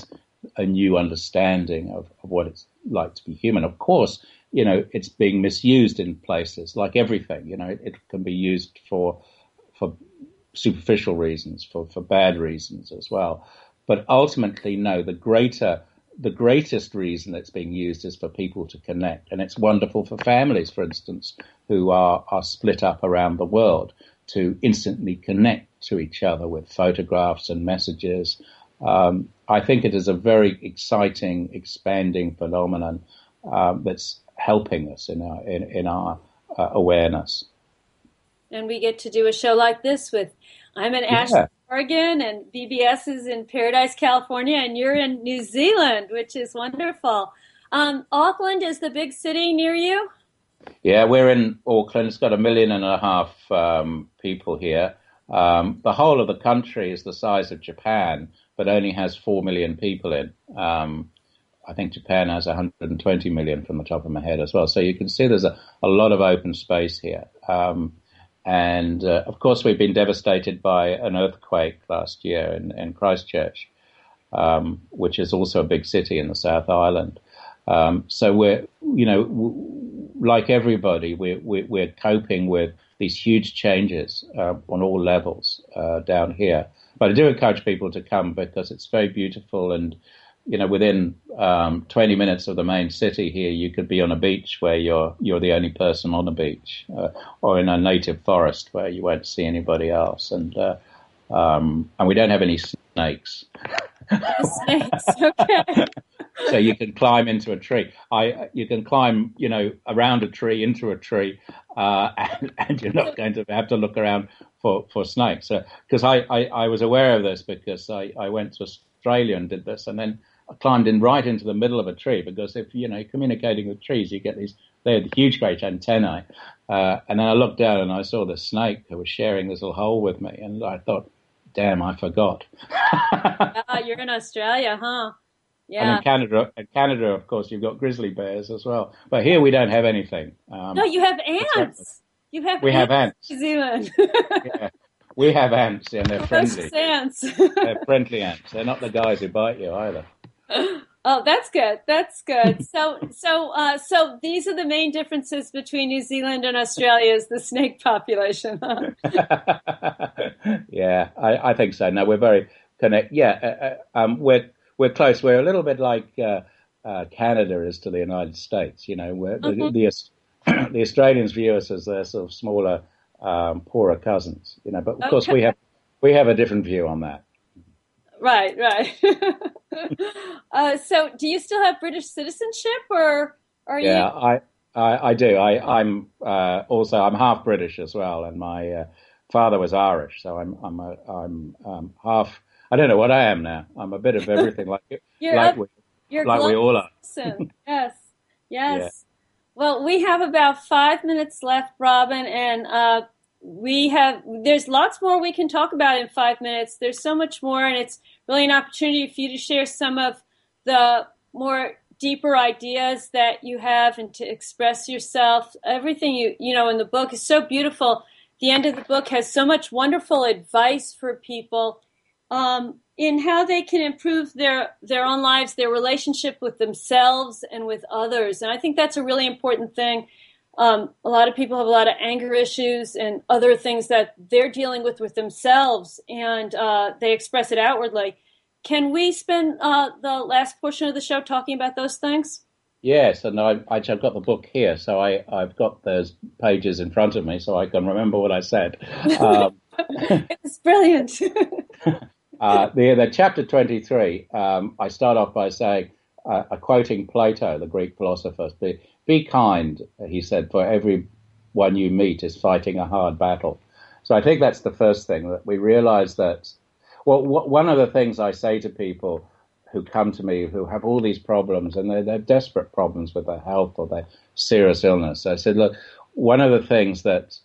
a new understanding of, of what it's like to be human. Of course, you know it's being misused in places like everything. You know it, it can be used for for superficial reasons, for for bad reasons as well. But ultimately, no. The greater the greatest reason it's being used is for people to connect. And it's wonderful for families, for instance, who are, are split up around the world to instantly connect to each other with photographs and messages. Um, I think it is a very exciting, expanding phenomenon um, that's helping us in our, in, in our uh, awareness. And we get to do a show like this with I'm in yeah. Ashland, Oregon, and BBS is in Paradise, California, and you're in New Zealand, which is wonderful. Um, Auckland is the big city near you. Yeah, we're in Auckland. It's got a million and a half um, people here. Um, the whole of the country is the size of Japan, but only has 4 million people in. Um, I think Japan has 120 million from the top of my head as well. So you can see there's a, a lot of open space here. Um, and uh, of course, we've been devastated by an earthquake last year in, in Christchurch, um, which is also a big city in the South Island. Um, so we're, you know, w- like everybody, we're, we're, coping with these huge changes uh, on all levels uh, down here. But I do encourage people to come because it's very beautiful and you know, within um, 20 minutes of the main city here, you could be on a beach where you're you're the only person on a beach, uh, or in a native forest where you won't see anybody else, and uh, um, and we don't have any snakes. [laughs] snakes, okay. [laughs] so you can climb into a tree. I you can climb, you know, around a tree into a tree, uh, [laughs] and, and, you're not going to have to look around for for snakes. Because I, I, I was aware of this because I I went to Australia and did this, and then I climbed in right into the middle of a tree because if you know communicating with trees, you get these they had huge, great antennae. Uh, and then I looked down and I saw the snake who was sharing this little hole with me, and I thought, "Damn, I forgot." yeah, [laughs] you're in Australia, huh? Yeah. And in Canada, in Canada, of course, you've got grizzly bears as well. But here we don't have anything. Um, no, you have ants. You have we ants have ants. New Zealand. [laughs] yeah. We have ants, and they're friendly. ants. they're friendly ants. They're not the guys who bite you either. Oh, that's good. That's good. So, so, uh, so these are the main differences between New Zealand and Australia is the snake population. Huh? [laughs] yeah, I, I, think so. No, we're very connect. Yeah, uh, uh, um, we're we're close. We're a little bit like uh, uh Canada is to the United States. You know, where mm-hmm. the, the, [clears throat] the Australians view us as their sort of smaller, um, poorer cousins. You know, but of okay. course we have we have a different view on that. Right, right. [laughs] uh, so, do you still have British citizenship, or are you? Yeah, I, I, I do. I, am uh, also I'm half British as well, and my uh, father was Irish, so I'm I'm a, I'm um, half. I don't know what I am now. I'm a bit of everything, like [laughs] you're like, up, we, like we all are. yes, [laughs] yes. Yeah. Well, we have about five minutes left, Robin, and uh, we have there's lots more we can talk about in five minutes there's so much more and it's really an opportunity for you to share some of the more deeper ideas that you have and to express yourself. Everything you you know in the book is so beautiful. The end of the book has so much wonderful advice for people um, in how they can improve their their own lives, their relationship with themselves and with others. And I think that's a really important thing. Um, a lot of people have a lot of anger issues and other things that they're dealing with with themselves, and uh, they express it outwardly. Can we spend uh, the last portion of the show talking about those things? Yes, and I, have got the book here, so I, have got those pages in front of me, so I can remember what I said. Um, [laughs] it's brilliant. [laughs] uh, the, the chapter twenty-three. Um, I start off by saying, uh, quoting Plato, the Greek philosopher, "Be, be kind," he said, "for everyone you meet is fighting a hard battle." So I think that's the first thing that we realize that well, one of the things I say to people who come to me who have all these problems and they're, they're desperate problems with their health or their serious illness, I said, look, one of the things that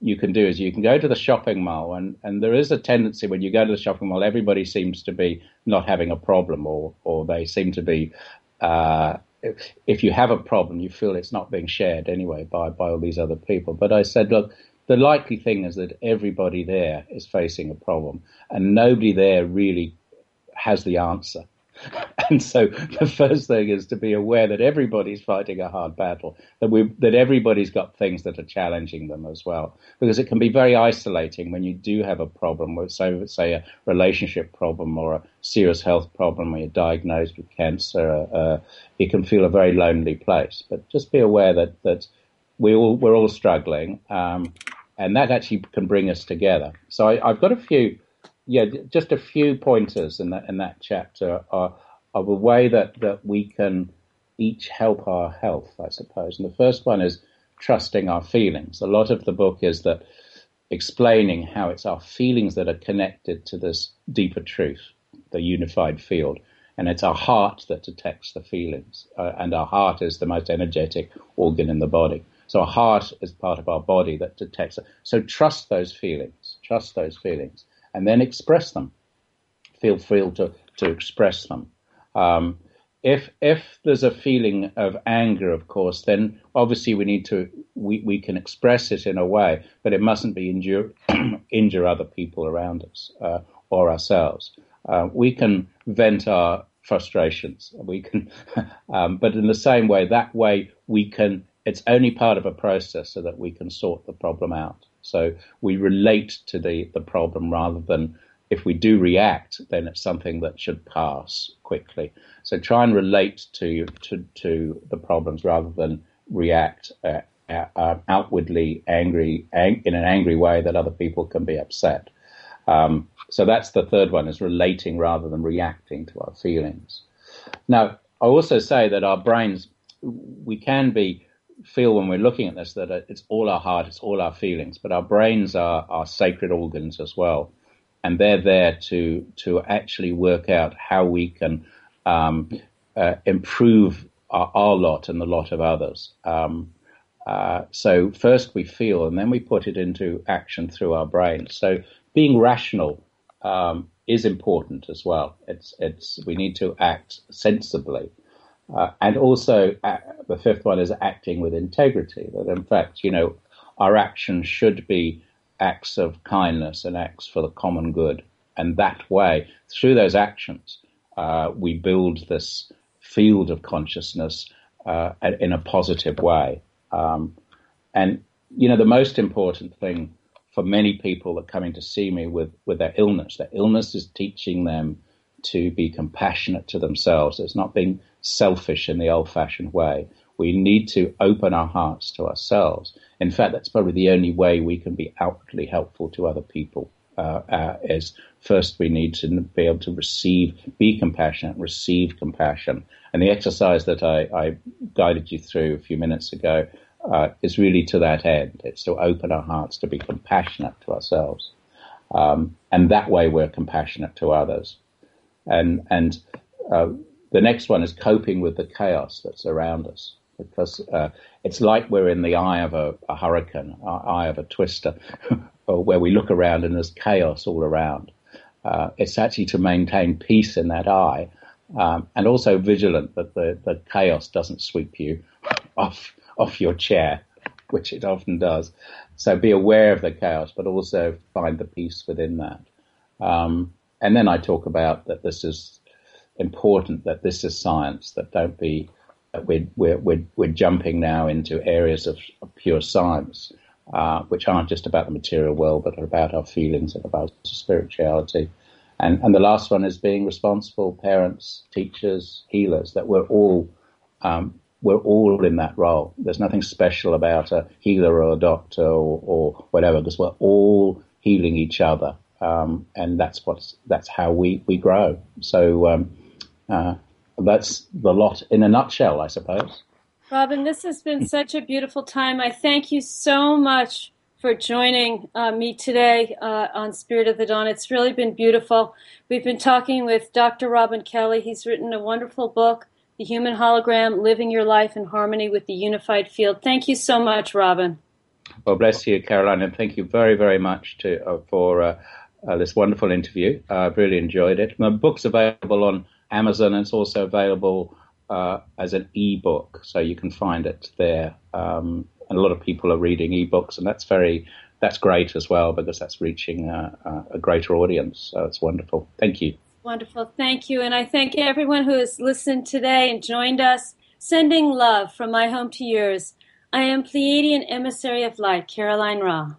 you can do is you can go to the shopping mall and, and there is a tendency when you go to the shopping mall, everybody seems to be not having a problem or, or they seem to be, uh, if you have a problem, you feel it's not being shared anyway by, by all these other people. But I said, look, the likely thing is that everybody there is facing a problem and nobody there really has the answer. [laughs] And so the first thing is to be aware that everybody's fighting a hard battle, that we that everybody's got things that are challenging them as well. Because it can be very isolating when you do have a problem, with say, say a relationship problem or a serious health problem, or you're diagnosed with cancer. Uh, it can feel a very lonely place. But just be aware that that we all we're all struggling, um, and that actually can bring us together. So I, have got a few, yeah, just a few pointers in that in that chapter of a way that that we can each help our health, I suppose. And the first one is trusting our feelings. A lot of the book is that explaining how it's our feelings that are connected to this deeper truth, the unified field. And it's our heart that detects the feelings. Uh, and our heart is the most energetic organ in the body. So our heart is part of our body that detects it. So trust those feelings, trust those feelings, and then express them. Feel free to, to express them. Um, if if there's a feeling of anger, of course, then obviously we need to we, we can express it in a way, but it mustn't be injure [clears throat] injure other people around us uh, or ourselves. Uh, we can vent our frustrations. We can, [laughs] um, but in the same way, that way we can it's only part of a process so that we can sort the problem out. So we relate to the, the problem rather than if we do react, then it's something that should pass quickly. So try and relate to to, to the problems rather than react uh, uh, outwardly angry ang- in an angry way that other people can be upset. Um, so that's the third one: is relating rather than reacting to our feelings. Now, I also say that our brains we can be feel when we're looking at this that it's all our heart, it's all our feelings, but our brains are, are sacred organs as well. And they're there to, to actually work out how we can um, uh, improve our, our, lot and the lot of others. Um, uh, so first we feel and then we put it into action through our brains. So being rational um, is important as well. It's, it's, we need to act sensibly. Uh, and also, uh, the fifth one is acting with integrity. That in fact, you know, our actions should be acts of kindness and acts for the common good. And that way, through those actions, uh, we build this field of consciousness uh, in a positive way. Um, and, you know, the most important thing for many people that coming to see me with, with their illness, their illness is teaching them to be compassionate to themselves. It's not being selfish in the old fashioned way. We need to open our hearts to ourselves. In fact, that's probably the only way we can be outwardly helpful to other people. Uh, uh, is first we need to be able to receive, be compassionate, receive compassion. And the exercise that I, I guided you through a few minutes ago uh, is really to that end. It's to open our hearts to be compassionate to ourselves. Um, and that way we're compassionate to others. And, and uh, the next one is coping with the chaos that's around us because uh, it's like we're in the eye of a, a hurricane, eye of a twister, [laughs] where we look around and there's chaos all around. uh, it's actually to maintain peace in that eye, um, and also vigilant that the, the chaos doesn't sweep you [laughs] off off your chair, which it often does. So be aware of the chaos, but also find the peace within that. Um, and then I talk about that this is important, that this is science, that don't be, we're, we're, we're, jumping now into areas of, of pure science, uh, which aren't just about the material world, but are about our feelings and about spirituality. And, and the last one is being responsible parents, teachers, healers, that we're all, um, we're all in that role. There's nothing special about a healer or a doctor or, or whatever, because we're all healing each other. Um, and that's what's, that's how we, we grow. So, um, uh, that's the lot in a nutshell, I suppose. Robin, this has been such a beautiful time. I thank you so much for joining uh, me today uh, on Spirit of the Dawn. It's really been beautiful. We've been talking with Dr. Robin Kelly. He's written a wonderful book, The Human Hologram Living Your Life in Harmony with the Unified Field. Thank you so much, Robin. Well, bless you, Caroline, and thank you very, very much to, uh, for uh, uh, this wonderful interview. I've really enjoyed it. My book's available on Amazon it's also available uh, as an e-book, so you can find it there. Um, and a lot of people are reading ebooks, and that's very that's great as well because that's reaching a, a greater audience. So it's wonderful. Thank you. Wonderful. Thank you. And I thank everyone who has listened today and joined us. Sending love from my home to yours. I am Pleiadian Emissary of Light, Caroline Ra.